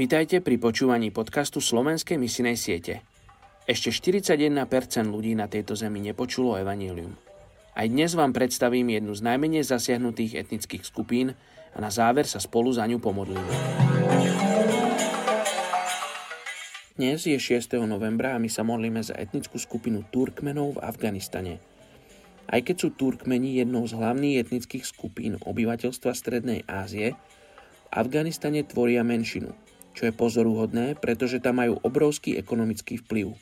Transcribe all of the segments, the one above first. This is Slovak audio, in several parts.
Vítajte pri počúvaní podcastu Slovenskej misinej siete. Ešte 41% ľudí na tejto zemi nepočulo evanílium. Aj dnes vám predstavím jednu z najmenej zasiahnutých etnických skupín a na záver sa spolu za ňu pomodlíme. Dnes je 6. novembra a my sa modlíme za etnickú skupinu Turkmenov v Afganistane. Aj keď sú Turkmeni jednou z hlavných etnických skupín obyvateľstva Strednej Ázie, v Afganistane tvoria menšinu – čo je pozoruhodné, pretože tam majú obrovský ekonomický vplyv.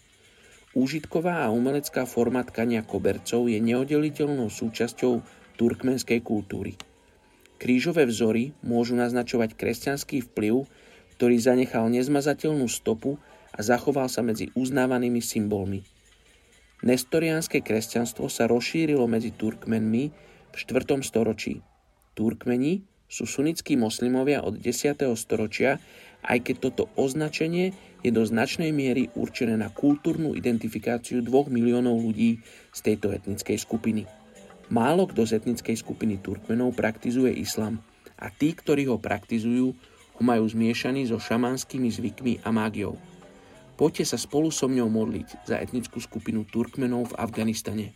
Úžitková a umelecká forma tkania kobercov je neoddeliteľnou súčasťou turkmenskej kultúry. Krížové vzory môžu naznačovať kresťanský vplyv, ktorý zanechal nezmazateľnú stopu a zachoval sa medzi uznávanými symbolmi. Nestoriánske kresťanstvo sa rozšírilo medzi Turkmenmi v 4. storočí. Turkmeni sú sunnickí moslimovia od 10. storočia aj keď toto označenie je do značnej miery určené na kultúrnu identifikáciu 2 miliónov ľudí z tejto etnickej skupiny. Málo kto z etnickej skupiny Turkmenov praktizuje islam a tí, ktorí ho praktizujú, ho majú zmiešaný so šamanskými zvykmi a mágiou. Poďte sa spolu so mňou modliť za etnickú skupinu Turkmenov v Afganistane.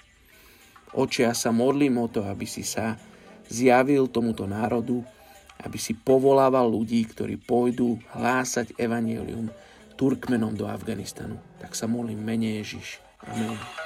Očia sa modlím o to, aby si sa zjavil tomuto národu, aby si povolával ľudí, ktorí pôjdu hlásať evanielium Turkmenom do Afganistanu. Tak sa modlím mene Ježiš. Amen.